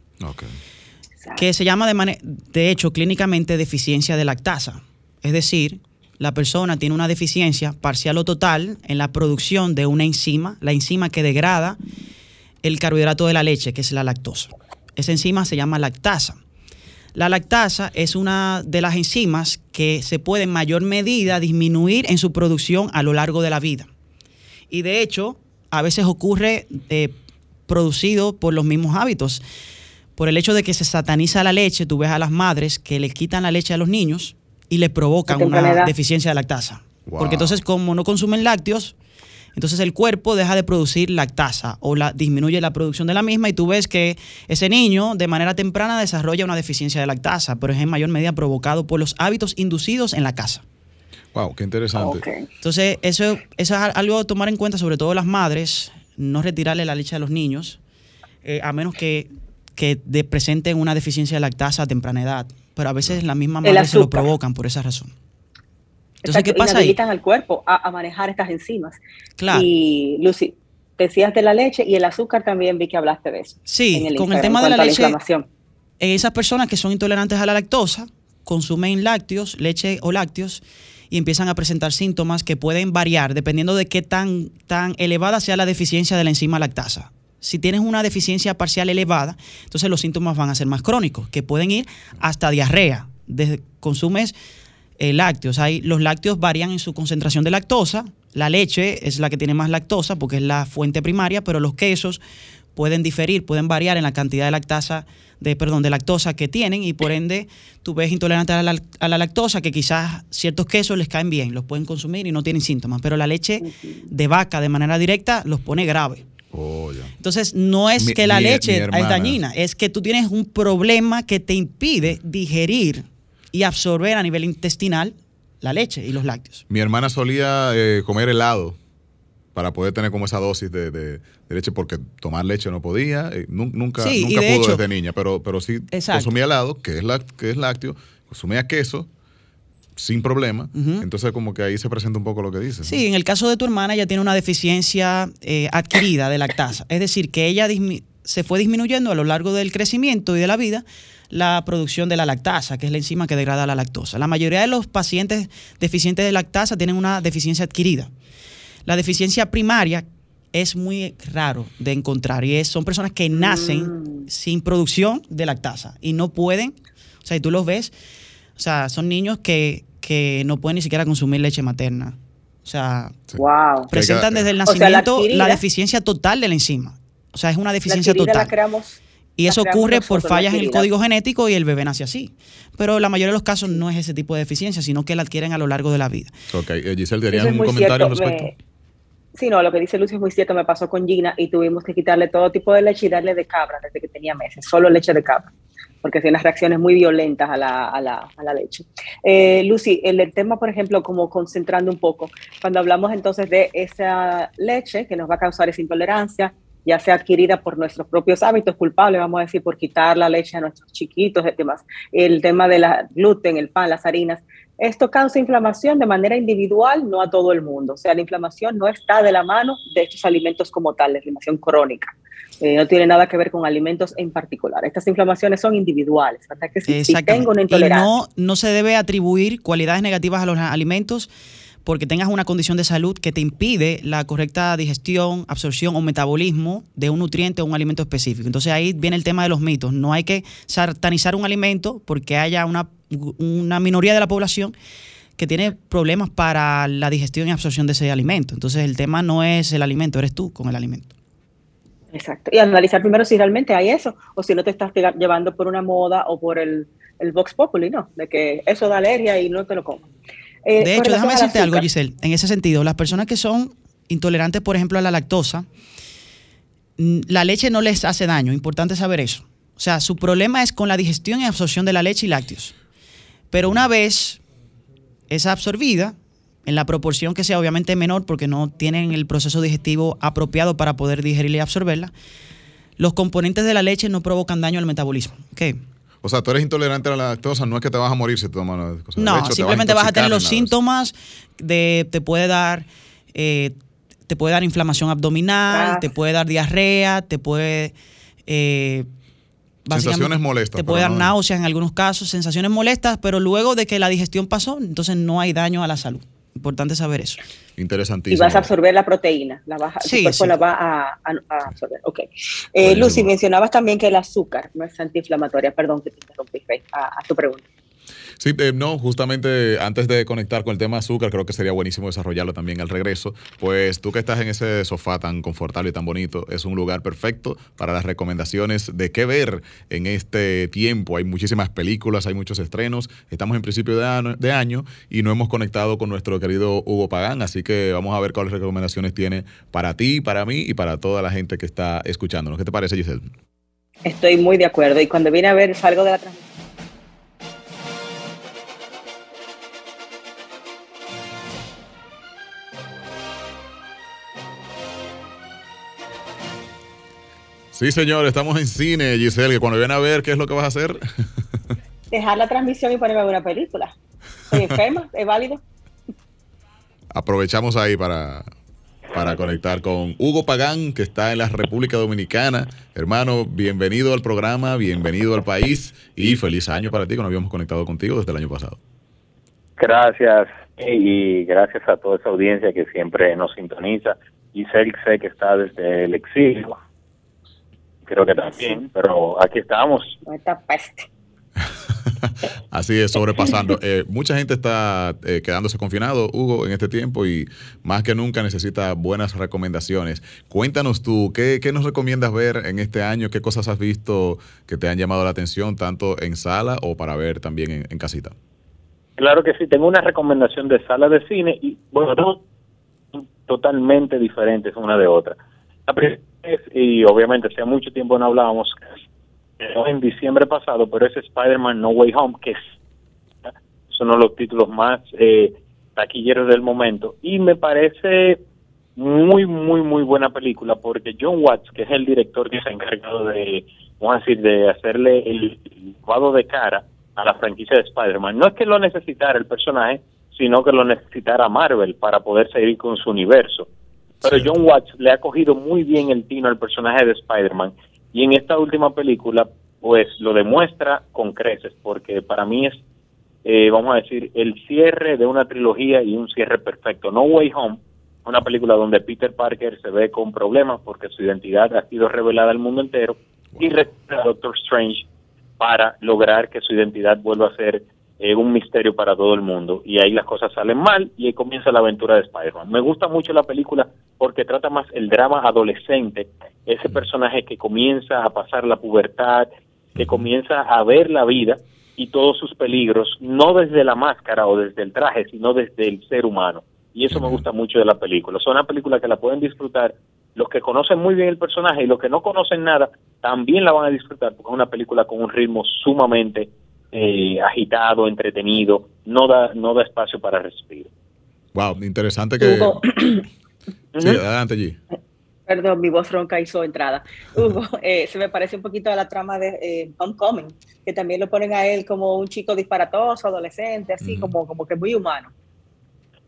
Que se llama de, de hecho clínicamente deficiencia de lactasa. Es decir, la persona tiene una deficiencia parcial o total en la producción de una enzima, la enzima que degrada el carbohidrato de la leche, que es la lactosa. Esa enzima se llama lactasa. La lactasa es una de las enzimas que se puede en mayor medida disminuir en su producción a lo largo de la vida. Y de hecho, a veces ocurre eh, producido por los mismos hábitos. Por el hecho de que se sataniza la leche, tú ves a las madres que le quitan la leche a los niños y le provocan una deficiencia de lactasa. Porque entonces como no consumen lácteos, entonces el cuerpo deja de producir lactasa o la, disminuye la producción de la misma y tú ves que ese niño de manera temprana desarrolla una deficiencia de lactasa, pero es en mayor medida provocado por los hábitos inducidos en la casa. Wow, qué interesante. Entonces, eso, eso, es algo a tomar en cuenta, sobre todo las madres, no retirarle la leche a los niños, eh, a menos que, que presenten una deficiencia de lactasa a temprana edad pero a veces la misma madre se lo provocan por esa razón. Entonces, ¿qué pasa ahí? al cuerpo a, manejar estas enzimas. Claro. Y Lucy, decías de la leche y el azúcar también vi que hablaste de eso. Sí, con el tema de la leche, esas personas que son intolerantes a la lactosa consumen lácteos, leche o lácteos y empiezan a presentar síntomas que pueden variar dependiendo de qué tan, tan elevada sea la deficiencia de la enzima lactasa si tienes una deficiencia parcial elevada, entonces los síntomas van a ser más crónicos, que pueden ir hasta diarrea. Desde consumes eh, lácteos, hay, los lácteos varían en su concentración de lactosa, la leche es la que tiene más lactosa porque es la fuente primaria, pero los quesos pueden diferir, pueden variar en la cantidad de lactasa, de, perdón, de lactosa que tienen y por ende tú ves intolerante a la, a la, lactosa que quizás ciertos quesos les caen bien, los pueden consumir y no tienen síntomas, pero la leche de vaca de manera directa los pone grave. Oh, Entonces, no es que la leche es dañina, es que tú tienes un problema que te impide digerir y absorber a nivel intestinal la leche y los lácteos. Mi hermana solía eh, comer helado para poder tener como esa dosis de, de- de leche, porque tomar leche no podía, eh, nun- nunca, Sí, nunca de pudo hecho- desde niña, pero, pero sí Exacto. consumía helado, que es, la, que es lácteo, consumía queso sin problema, entonces como que ahí se presenta un poco lo que dices. ¿no? Sí, en el caso de tu hermana, ella tiene una deficiencia eh, adquirida de lactasa. Es decir, que ella se fue disminuyendo a lo largo del crecimiento y de la vida la producción de la lactasa, que es la enzima que degrada la lactosa. La mayoría de los pacientes deficientes de lactasa tienen una deficiencia adquirida. La deficiencia primaria es muy raro de encontrar y es- son personas que nacen Mm. sin producción de lactasa y no pueden, o sea, y tú los ves, o sea, son niños que, que no pueden ni siquiera consumir leche materna. O sea, Sí. Wow. presentan desde el O sea, la nacimiento la, deficiencia total de la enzima. O sea, es una La deficiencia la total. creamos. Y la eso ocurre por nosotros, la fallas en el código genético y el bebé nace así. Pero la mayoría de los casos no es ese tipo de deficiencia, sino que la adquieren a lo largo de la vida. Ok, eh, Giselle, ¿tenías un comentario al respecto? me- Sí, no, lo que dice Lucio es muy cierto. Me pasó con Gina y tuvimos que quitarle todo tipo de leche y darle de cabra desde que tenía meses, solo leche de cabra, porque hacía unas reacciones muy violentas a la, a la, a la leche. Eh, Lucy, el, el tema, por ejemplo, como concentrando un poco, cuando hablamos entonces de esa leche que nos va a causar esa intolerancia, ya sea adquirida por nuestros propios hábitos culpables, vamos a decir, por quitar la leche a nuestros chiquitos demás, el tema de la gluten, el pan, las harinas, esto causa inflamación de manera individual, no a todo el mundo. O sea, la inflamación no está de la mano de estos alimentos como tal, la inflamación crónica. Eh, no tiene nada que ver con alimentos en particular. Estas inflamaciones son individuales. ¿verdad? Que si, si Exactamente. tengo una y no se debe atribuir cualidades negativas a los alimentos porque tengas una condición de salud que te impide la correcta digestión, absorción o metabolismo de un nutriente o un alimento específico. Entonces ahí viene el tema de los mitos. No hay que satanizar un alimento porque haya una, una minoría de la población que tiene problemas para la digestión y absorción de ese alimento. Entonces el tema no es el alimento, eres tú con el alimento. Exacto. Y analizar primero si realmente hay eso, o si no te estás llevando por una moda o por el, el Vox Populi, ¿no? De que eso da alergia y no te lo comas. Eh, De hecho, déjame decirte algo, Giselle. En ese sentido, las personas que son intolerantes, por ejemplo, a la lactosa, la leche no les hace daño. Importante saber eso. O sea, su problema es con la digestión y absorción de la leche y lácteos. Pero una vez es absorbida, en la proporción que sea obviamente menor, porque no tienen el proceso digestivo apropiado para poder digerirla y absorberla, los componentes de la leche no provocan daño al metabolismo. ¿ok? O sea, tú eres intolerante a la lactosa, no es que te vas a morir si te tomas cosa de No, simplemente vas a tener los síntomas de te puede dar eh, te puede dar inflamación abdominal, te puede dar diarrea, te puede eh, Sensaciones molestas, te puede dar no- náuseas en algunos casos, sensaciones molestas, pero luego de que la digestión pasó, entonces no hay daño a la salud. Importante saber eso. y Interesantísimo. vas a absorber la proteína, la vas, a- tu Sí, cuerpo sí. la va a, a- a absorber. Ok. Eh. Lucy, mencionabas también que el azúcar no es antiinflamatoria. Perdón que te interrumpí, Rey, a, a tu pregunta. Sí, eh, no, justamente antes de conectar con el tema azúcar, creo que sería buenísimo desarrollarlo también al regreso. Pues tú que estás en ese sofá tan confortable y tan bonito, es un lugar perfecto para las recomendaciones de qué ver en este tiempo. Hay muchísimas películas, hay muchos estrenos. Estamos en principio de año, de año y no hemos conectado con nuestro querido Hugo Pagán, así que vamos a ver cuáles recomendaciones tiene para ti, para mí y para toda la gente que está escuchándonos. ¿Qué te parece, Giselle? Estoy muy de acuerdo. Y cuando vine a ver, salgo de la transmisión. Sí, señor, estamos en cine, Giselle, que cuando viene a ver qué es lo que vas a hacer. *laughs* Dejar la transmisión y ponerme a ver una película. Estoy enferma, *laughs* es válido. Aprovechamos ahí para, para conectar con Hugo Pagán, que está en la República Dominicana. Hermano, bienvenido al programa, bienvenido al país y feliz año para ti, que no habíamos conectado contigo desde el año pasado. Gracias y gracias a toda esa audiencia que siempre nos sintoniza. Giselle sé que está desde el exilio, creo que también, pero aquí estamos. Esta peste. *laughs* Así es, sobrepasando. Eh, mucha gente está eh, quedándose confinado, Hugo, en este tiempo y más que nunca necesita buenas recomendaciones. Cuéntanos tú, ¿qué, qué nos recomiendas ver en este año? ¿Qué cosas has visto que te han llamado la atención, tanto en sala o para ver también en, en casita? Claro que sí, tengo una recomendación de sala de cine y, bueno, dos totalmente diferentes una de otra. La y obviamente hace mucho tiempo no hablábamos, en diciembre pasado, pero es Spider-Man No Way Home, que es uno de los títulos más eh, taquilleros del momento. Y me parece muy, muy, muy buena película porque John Watts, que es el director que se ha encargado de, vamos decir, de hacerle el cuadro de cara a la franquicia de Spider-Man, no es que lo necesitara el personaje, sino que lo necesitara Marvel para poder seguir con su universo. Pero John Watts le ha cogido muy bien el tino al personaje de Spider-Man. Y en esta última película pues lo demuestra con creces porque para mí es, eh, vamos a decir, el cierre de una trilogía y un cierre perfecto. No Way Home, una película donde Peter Parker se ve con problemas porque su identidad ha sido revelada al mundo entero y recurre a Doctor Strange para lograr que su identidad vuelva a ser eh, un misterio para todo el mundo. Y ahí las cosas salen mal y ahí comienza la aventura de Spider-Man. Me gusta mucho la película porque trata más el drama adolescente, ese personaje que comienza a pasar la pubertad, que comienza a ver la vida y todos sus peligros, no desde la máscara o desde el traje, sino desde el ser humano. Y eso me gusta mucho de la película. Es una película que la pueden disfrutar los que conocen muy bien el personaje y los que no conocen nada también la van a disfrutar porque es una película con un ritmo sumamente eh, agitado, entretenido, no da, no da espacio para respirar. Wow, interesante que... Hugo. *clears throat* sí, adelante, G. Perdón, mi voz ronca hizo entrada. *laughs* Hugo, eh, se me parece un poquito a la trama de eh, Homecoming, que también lo ponen a él como un chico disparatoso, adolescente, así como, como que muy humano.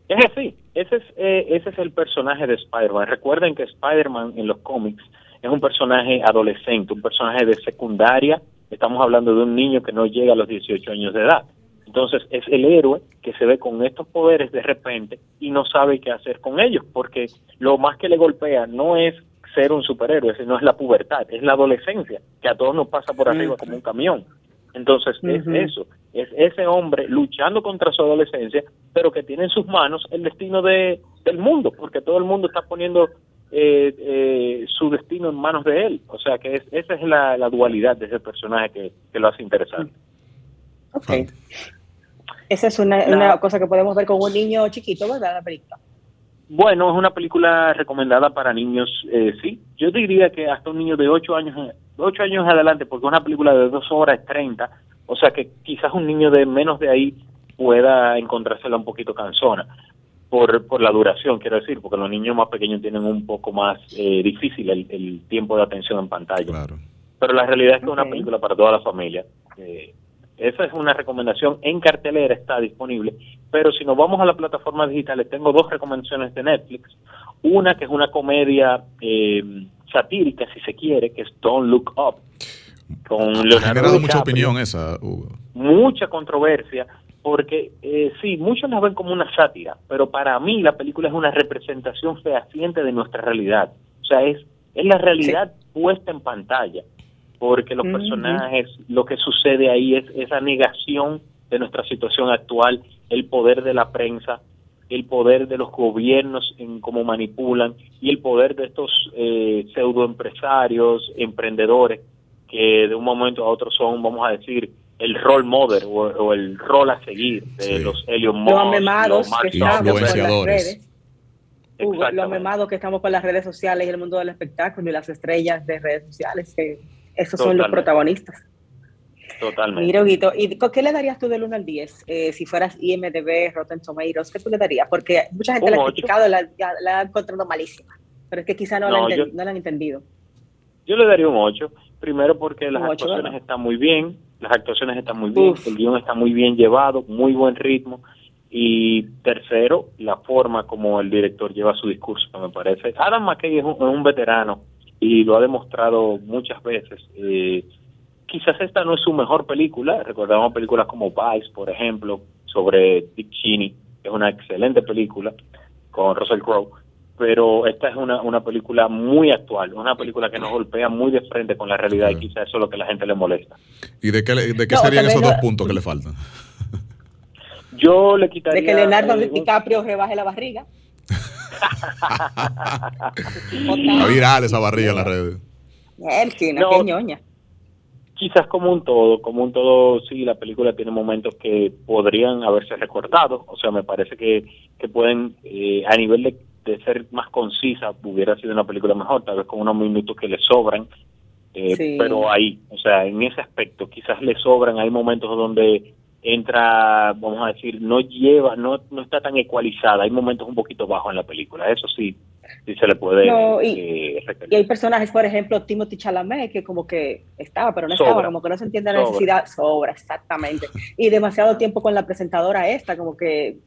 Es así, ese es, eh, ese es el personaje de Spider-Man. Recuerden que Spider-Man en los cómics es un personaje adolescente, un personaje de secundaria. Estamos hablando de un niño que no llega a los 18 años de edad. Entonces es el héroe que se ve con estos poderes de repente y no sabe qué hacer con ellos, porque lo más que le golpea no es ser un superhéroe, sino es la pubertad, es la adolescencia, que a todos nos pasa por arriba como un camión. Entonces es eso, es ese hombre luchando contra su adolescencia, pero que tiene en sus manos el destino de, del mundo, porque todo el mundo está poniendo eh, eh, su destino en manos de él. O sea que es, esa es la, la dualidad de ese personaje que, que lo hace interesante. Ok. Esa es una, una, cosa que podemos ver con un niño chiquito, ¿verdad? La película. Bueno, es una película recomendada para niños, eh, sí. Yo diría que hasta un niño de 8 años, 8 años adelante, porque es una película de 2 horas 30, o sea que quizás un niño de menos de ahí pueda encontrársela un poquito cansona por, por la duración, quiero decir, porque los niños más pequeños tienen un poco más eh, difícil el, el, tiempo de atención en pantalla. Claro. Pero la realidad es que okay. es una película para toda la familia. Eh, esa es una recomendación en cartelera, está disponible. Pero si nos vamos a las plataformas digitales, tengo dos recomendaciones de Netflix. Una que es una comedia eh, satírica, si se quiere, que es Don't Look Up. Con ha generado mucha opinión esa, Hugo. Mucha controversia, porque eh, sí, muchos la ven como una sátira, pero para mí la película es una representación fehaciente de nuestra realidad. O sea, es, es la realidad sí. puesta en pantalla porque los personajes, uh -huh. lo que sucede ahí es esa negación de nuestra situación actual, el poder de la prensa, el poder de los gobiernos en cómo manipulan y el poder de estos eh, pseudoempresarios, emprendedores, que de un momento a otro son, vamos a decir, el role model o, o el rol a seguir de Sí. los Elon Musk, Los memados Mark que estamos con las Influenciadores. redes. Hugo, los memados que estamos con las redes sociales y el mundo del espectáculo y las estrellas de redes sociales, que esos son los Totalmente. protagonistas. Totalmente. Mira, Huguito, ¿y con qué le darías tú del 1 al 10? Eh, si fueras IMDB, Rotten Tomatoes, ¿qué tú le darías? Porque mucha gente la ha criticado, la, ya- la ha encontrado malísima, pero es que quizá no, la, No, enten- yo- no la han entendido. Yo le daría un 8. Primero porque las Un ocho, actuaciones ¿verdad? están muy bien, las actuaciones están muy bien, Uf. el guion está muy bien llevado, muy buen ritmo. Y tercero, la forma como el director lleva su discurso, me parece. Adam McKay es un, es un veterano y lo ha demostrado muchas veces. Eh, quizás esta no es su mejor película, recordamos películas como Vice, por ejemplo, sobre Dick Cheney, que es una excelente película con Russell Crowe, pero esta es una, una película muy actual, una película que nos golpea muy de frente con la realidad y quizás eso es lo que a la gente le molesta. ¿Y de qué, le- de qué No, serían esos dos puntos que le faltan? *laughs* Yo le quitaría... De que Leonardo eh, DiCaprio rebaje la barriga. *laughs* Está viral esa barriga en las redes. Elkina, No. qué ñoña. quizás como un todo, como un todo, sí, la película tiene momentos que podrían haberse recortado, o sea, me parece que, que pueden, eh, a nivel de, de ser más concisa, hubiera sido una película mejor, tal vez con unos minutos que le sobran, eh, Sí. pero ahí, o sea, en ese aspecto, quizás le sobran, hay momentos donde entra, vamos a decir, no lleva, no, no está tan ecualizada, hay momentos un poquito bajos en la película, eso sí, sí se le puede no, y, eh, y, hay personajes, por ejemplo, Timothy Chalamet, que como que estaba, pero no estaba, como que no se entiende la necesidad, sobra, exactamente. Y demasiado tiempo con la presentadora esta, como que,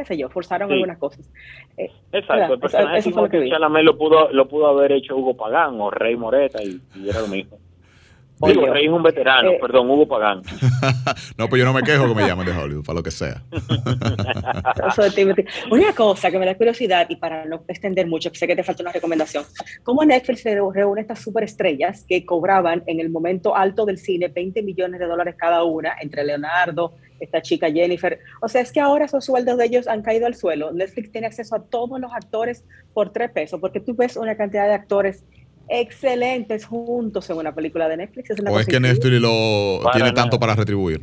qué sé yo, forzaron algunas cosas. Eh, Exacto, el personaje eso, eso Timothy Chalamet lo pudo, lo pudo haber hecho Hugo Pagán o Rey Moreta y, y era lo mismo. Digo, Rey es un veterano, eh, perdón, Hugo Pagán. *laughs* no, pues yo no me quejo que me llamen de Hollywood, para lo que sea. *laughs* una cosa que me da curiosidad, y para no extender mucho, que sé que te falta una recomendación, ¿cómo Netflix se reúne estas superestrellas que cobraban en el momento alto del cine 20 millones de dólares cada una, entre Leonardo, esta chica Jennifer? O sea, es que ahora esos sueldos de ellos han caído al suelo. Netflix tiene acceso a todos los actores por tres pesos, porque tú ves una cantidad de actores excelentes juntos en una película de Netflix. ¿O es que Netflix lo tiene tanto para retribuir?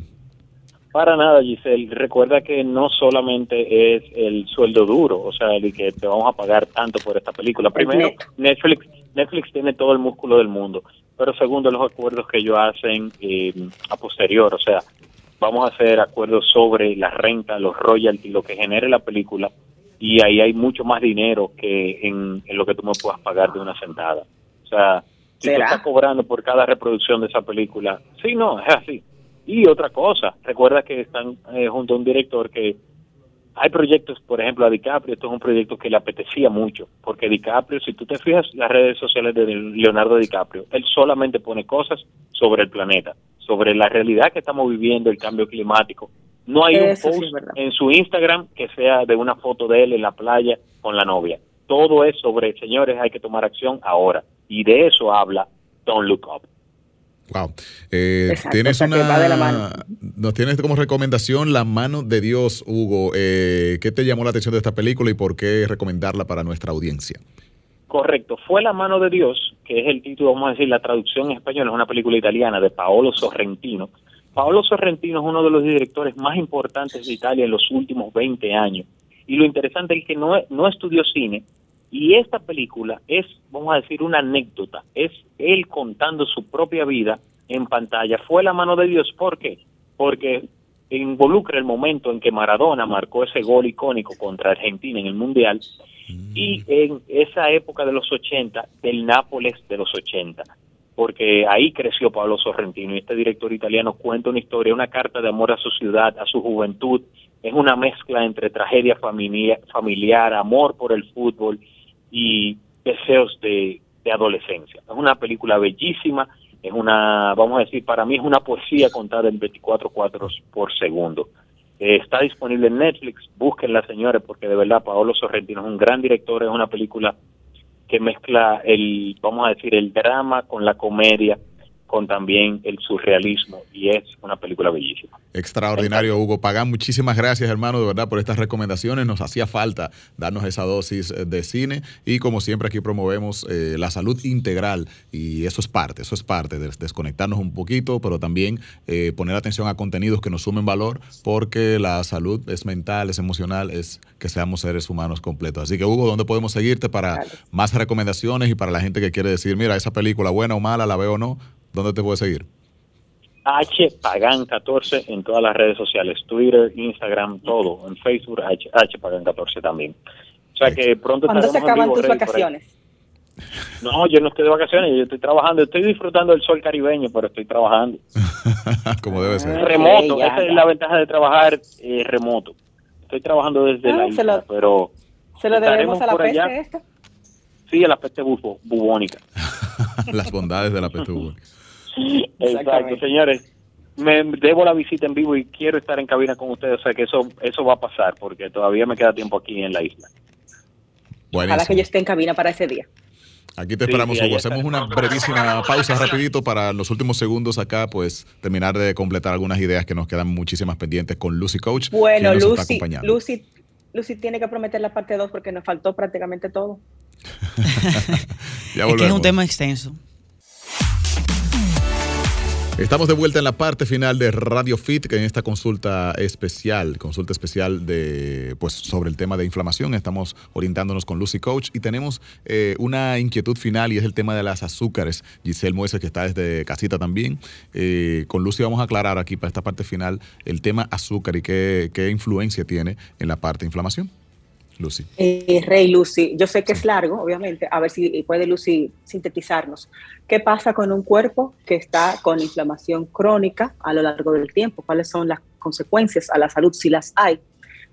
Para nada, Giselle. Recuerda que no solamente es el sueldo duro, o sea, el que te vamos a pagar tanto por esta película. Primero, Netflix, Netflix tiene todo el músculo del mundo, pero segundo, los acuerdos que ellos hacen eh, a posterior, o sea, vamos a hacer acuerdos sobre la renta, los royalties, lo que genere la película, y ahí hay mucho más dinero que en lo que tú me puedas pagar de una sentada. O sea, si tú estás cobrando por cada reproducción de esa película, sí, no, es así. Y otra cosa, recuerda que están eh, junto a un director que hay proyectos, por ejemplo, a DiCaprio, esto es un proyecto que le apetecía mucho, porque DiCaprio, si tú te fijas las redes sociales de Leonardo DiCaprio, él solamente pone cosas sobre el planeta, sobre la realidad que estamos viviendo, el cambio climático. No hay un post en su Instagram que sea de una foto de él en la playa con la novia. Todo es sobre, señores, hay que tomar acción ahora y de eso habla Don't Look Up. Wow. Eh, tienes una, nos tienes como recomendación La mano de Dios, Hugo. Eh, ¿Qué te llamó la atención de esta película y por qué recomendarla para nuestra audiencia? Correcto, fue La mano de Dios, que es el título, vamos a decir, la traducción en español, es una película italiana de Paolo Sorrentino. Paolo Sorrentino es uno de los directores más importantes de Italia en los últimos 20 años. Y lo interesante es que no, no estudió cine, y esta película es, vamos a decir, una anécdota, es él contando su propia vida en pantalla. Fue la mano de Dios, ¿por qué? Porque involucra el momento en que Maradona marcó ese gol icónico contra Argentina en el Mundial. Y en esa época de los 80, del Nápoles de los 80, porque ahí creció Pablo Sorrentino. Y este director italiano cuenta una historia, una carta de amor a su ciudad, a su juventud, es una mezcla entre tragedia familiar, familiar amor por el fútbol y deseos de, adolescencia. Es una película bellísima, es una, vamos a decir, para mí es una poesía contada en 24 cuadros por segundo. Eh, está disponible en Netflix, búsquenla señores, porque de verdad Paolo Sorrentino es un gran director, es una película que mezcla el, vamos a decir, el drama con la comedia, con también el surrealismo y es una película bellísima. Extraordinario, Hugo Pagán. Muchísimas gracias, hermano, de verdad, por estas recomendaciones. Nos hacía falta darnos esa dosis eh, de cine y como siempre aquí promovemos eh, la salud integral y eso es parte, eso es parte de desconectarnos un poquito, pero también eh, poner atención a contenidos que nos sumen valor porque la salud es mental, es emocional, es que seamos seres humanos completos. Así que, Hugo, ¿dónde podemos seguirte para más recomendaciones y para la gente que quiere decir, mira, esa película buena o mala, la veo o no? ¿Dónde te puede seguir? H Pagan 14 en todas las redes sociales, Twitter, Instagram, todo, en Facebook H, H Pagan 14 también. O sea que pronto ¿Cuándo se acaban tus vacaciones? No, yo no estoy de vacaciones, yo estoy trabajando, estoy disfrutando del sol caribeño, pero estoy trabajando. *laughs* Como debe ser. Remoto, esa es la ventaja de trabajar eh, remoto. Estoy trabajando desde ah, la isla, pero ¿Se lo debemos a la peste esta? Sí, a la peste bubónica. *laughs* Las bondades de la peste bubónica. Exacto, señores. Me debo la visita en vivo y quiero estar en cabina con ustedes, o sea que eso eso va a pasar porque todavía me queda tiempo aquí en la isla. Ojalá que yo esté en cabina para ese día. Aquí te esperamos, Hugo. Hacemos una brevísima pausa rapidito para los últimos segundos acá, pues terminar de completar algunas ideas que nos quedan muchísimas pendientes con Lucy Coach. Bueno, Lucy, Lucy, Lucy tiene que prometer la parte 2 porque nos faltó prácticamente todo. *laughs* *laughs* ya es que es un tema extenso. Estamos de vuelta en la parte final de Radio Fit, que en esta consulta especial, consulta especial de, pues, sobre el tema de inflamación, estamos orientándonos con Lucy Coach y tenemos eh, una inquietud final y es el tema de las azúcares. Giselle Mueces, que está desde casita también. Eh, con Lucy vamos a aclarar aquí para esta parte final el tema azúcar y qué, qué influencia tiene en la parte de inflamación. Lucy. Eh, Rey, Lucy, yo sé que es largo, obviamente, a ver si puede Lucy sintetizarnos. ¿Qué pasa con un cuerpo que está con inflamación crónica a lo largo del tiempo? ¿Cuáles son las consecuencias a la salud si las hay?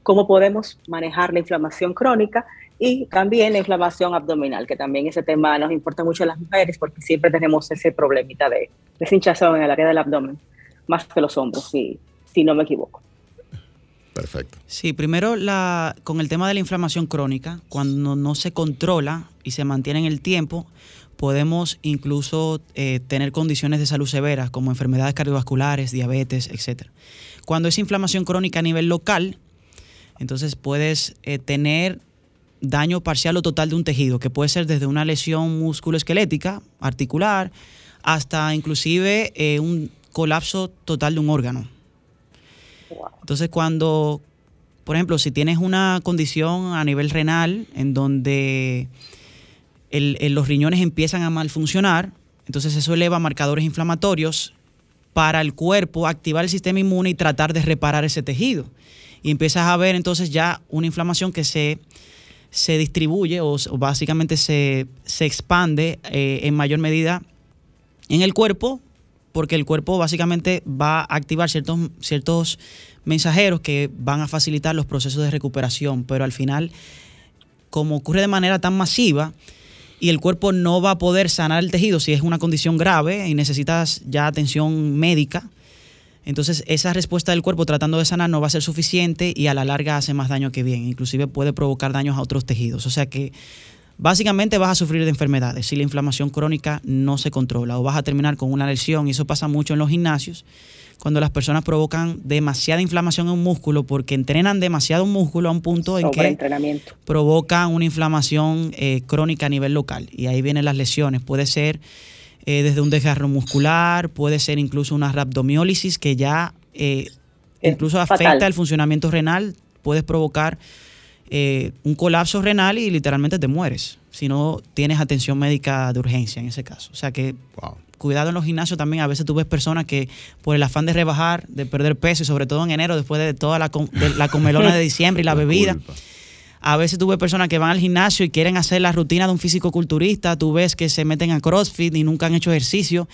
¿Cómo podemos manejar la inflamación crónica? Y también la inflamación abdominal, que también ese tema nos importa mucho a las mujeres porque siempre tenemos ese problemita de, de hinchazón en el área del abdomen, más que los hombros, si, si no me equivoco. Perfecto. Sí, primero la, con el tema de la inflamación crónica, cuando no se controla y se mantiene en el tiempo, podemos incluso eh, tener condiciones de salud severas como enfermedades cardiovasculares, diabetes, etc. Cuando es inflamación crónica a nivel local, entonces puedes eh, tener daño parcial o total de un tejido, que puede ser desde una lesión musculoesquelética, articular, hasta inclusive eh, un colapso total de un órgano. Entonces, cuando, por ejemplo, si tienes una condición a nivel renal en donde los riñones empiezan a mal funcionar, entonces eso eleva marcadores inflamatorios para el cuerpo activar el sistema inmune y tratar de reparar ese tejido. Y empiezas a ver entonces ya una inflamación que se, se distribuye o, básicamente se, expande eh, en mayor medida en el cuerpo porque el cuerpo básicamente va a activar ciertos, ciertos mensajeros que van a facilitar los procesos de recuperación, pero al final, como ocurre de manera tan masiva, y el cuerpo no va a poder sanar el tejido si es una condición grave y necesitas ya atención médica, entonces esa respuesta del cuerpo tratando de sanar no va a ser suficiente y a la larga hace más daño que bien, inclusive puede provocar daños a otros tejidos. O sea que básicamente vas a sufrir de enfermedades. Si la inflamación crónica no se controla o vas a terminar con una lesión y eso pasa mucho en los gimnasios cuando las personas provocan demasiada inflamación en un músculo porque entrenan demasiado un músculo a un punto en que provocan una inflamación eh, crónica a nivel local. Y ahí vienen las lesiones. Puede ser eh, desde un desgarro muscular, puede ser incluso una rhabdomiólisis que ya eh, incluso afecta el funcionamiento renal, puedes provocar eh, un colapso renal y literalmente te mueres si no tienes atención médica de urgencia en ese caso. O sea que cuidado en los gimnasios también. A veces tú ves personas que por el afán de rebajar, de perder peso y sobre todo en enero después de toda la, la comelona de *laughs* diciembre y la, bebida. A veces tú ves personas que van al gimnasio y quieren hacer la rutina de un físico culturista, tú ves que se meten a CrossFit y nunca han hecho ejercicio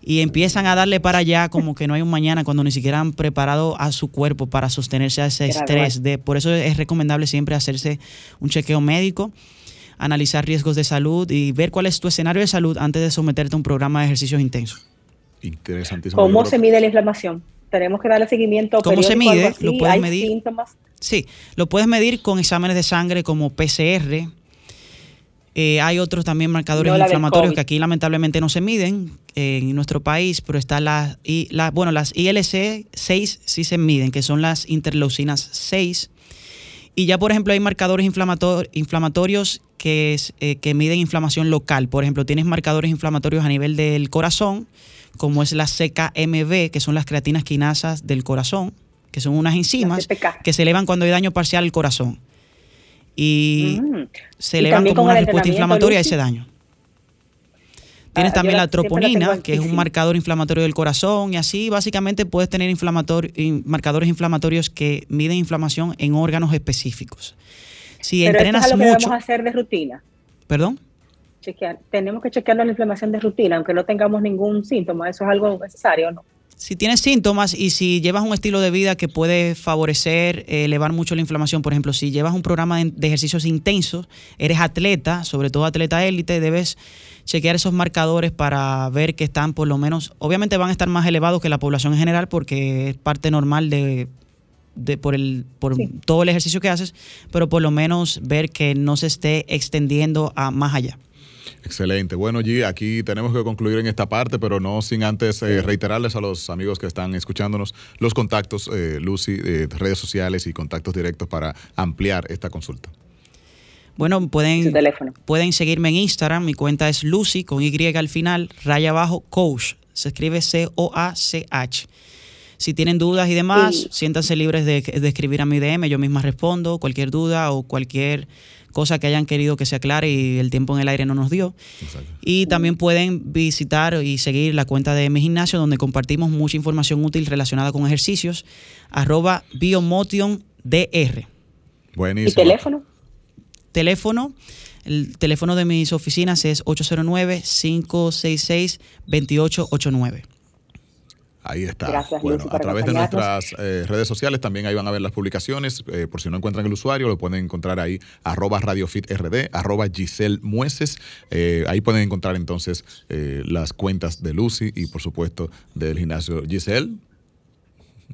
y empiezan a darle para allá como que no hay un mañana cuando ni siquiera han preparado a su cuerpo para sostenerse a ese estrés. De, por eso es recomendable siempre hacerse un chequeo médico analizar riesgos de salud y ver cuál es tu escenario de salud antes de someterte a un programa de ejercicios intensos. Interesantísimo. ¿Cómo se mide la inflamación? Tenemos que darle seguimiento. ¿Cómo se mide? ¿Lo puedes medir? Síntomas? Sí, lo puedes medir con exámenes de sangre como PCR. Eh, hay otros también marcadores inflamatorios que aquí lamentablemente no se miden en nuestro país, pero están las, y bueno, las ILC 6 sí se miden, que son las interleucinas 6. Y ya, por ejemplo, hay marcadores inflamatorios que, eh, que miden inflamación local. Por ejemplo, tienes marcadores inflamatorios a nivel del corazón, como es la CKMB, que son las creatinas quinasas del corazón que son unas enzimas que se elevan cuando hay daño parcial al corazón. Y mm. se elevan como una respuesta inflamatoria a ese daño. Tienes ah, también la troponina, que es un marcador inflamatorio del corazón, y así básicamente puedes tener marcadores inflamatorios que miden inflamación en órganos específicos. Si entrenas es lo mucho. Que hacer de rutina. ¿Perdón? Tenemos que chequear la inflamación de rutina, aunque no tengamos ningún síntoma. Eso es algo necesario, ¿no? Si tienes síntomas y si llevas un estilo de vida que puede favorecer, eh, elevar mucho la inflamación, por ejemplo, si llevas un programa de, ejercicios intensos, eres atleta, sobre todo atleta élite, debes chequear esos marcadores para ver que están por lo menos, obviamente van a estar más elevados que la población en general porque es parte normal de, por, el, por todo el ejercicio que haces, pero por lo menos ver que no se esté extendiendo a más allá. Excelente. Bueno, G, aquí tenemos que concluir en esta parte, pero no sin antes eh, reiterarles a los amigos que están escuchándonos los contactos, eh, Lucy, eh, redes sociales y contactos directos para ampliar esta consulta. Bueno, pueden, pueden seguirme en Instagram. Mi cuenta es Lucy con Y al final, raya abajo, coach. Se escribe C-O-A-C-H. Si tienen dudas y demás, siéntanse libres de, de escribir a mi DM. Yo misma respondo cualquier duda o cualquier cosa que hayan querido que se aclare y el tiempo en el aire no nos dio. Y también pueden visitar y seguir la cuenta de mi gimnasio donde compartimos mucha información útil relacionada con ejercicios, arroba biomotion Buenísimo. ¿Y teléfono? teléfono, el teléfono de mis oficinas es 809-566-2889. Ahí está. bueno, a través de nuestras eh, redes sociales también ahí van a ver las publicaciones. Eh, por si no encuentran el usuario, lo pueden encontrar ahí, arroba RadioFitRD, arroba Giselle Mueces. Eh, ahí pueden encontrar entonces las cuentas de Lucy y por supuesto del gimnasio Giselle.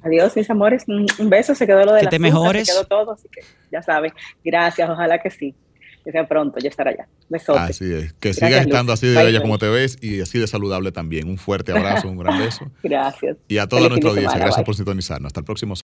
Adiós, mis amores. Un beso. Se quedó lo de que te mejores. Se quedó todo, así que ya sabes. Gracias, ojalá que sí que sea pronto, ya estará allá. Besote. Así es. Que sigas estando así de bella como te ves y así de saludable también. Un fuerte *laughs* abrazo, un gran beso. Gracias. Y a toda nuestra audiencia, gracias por sintonizarnos. Hasta el próximo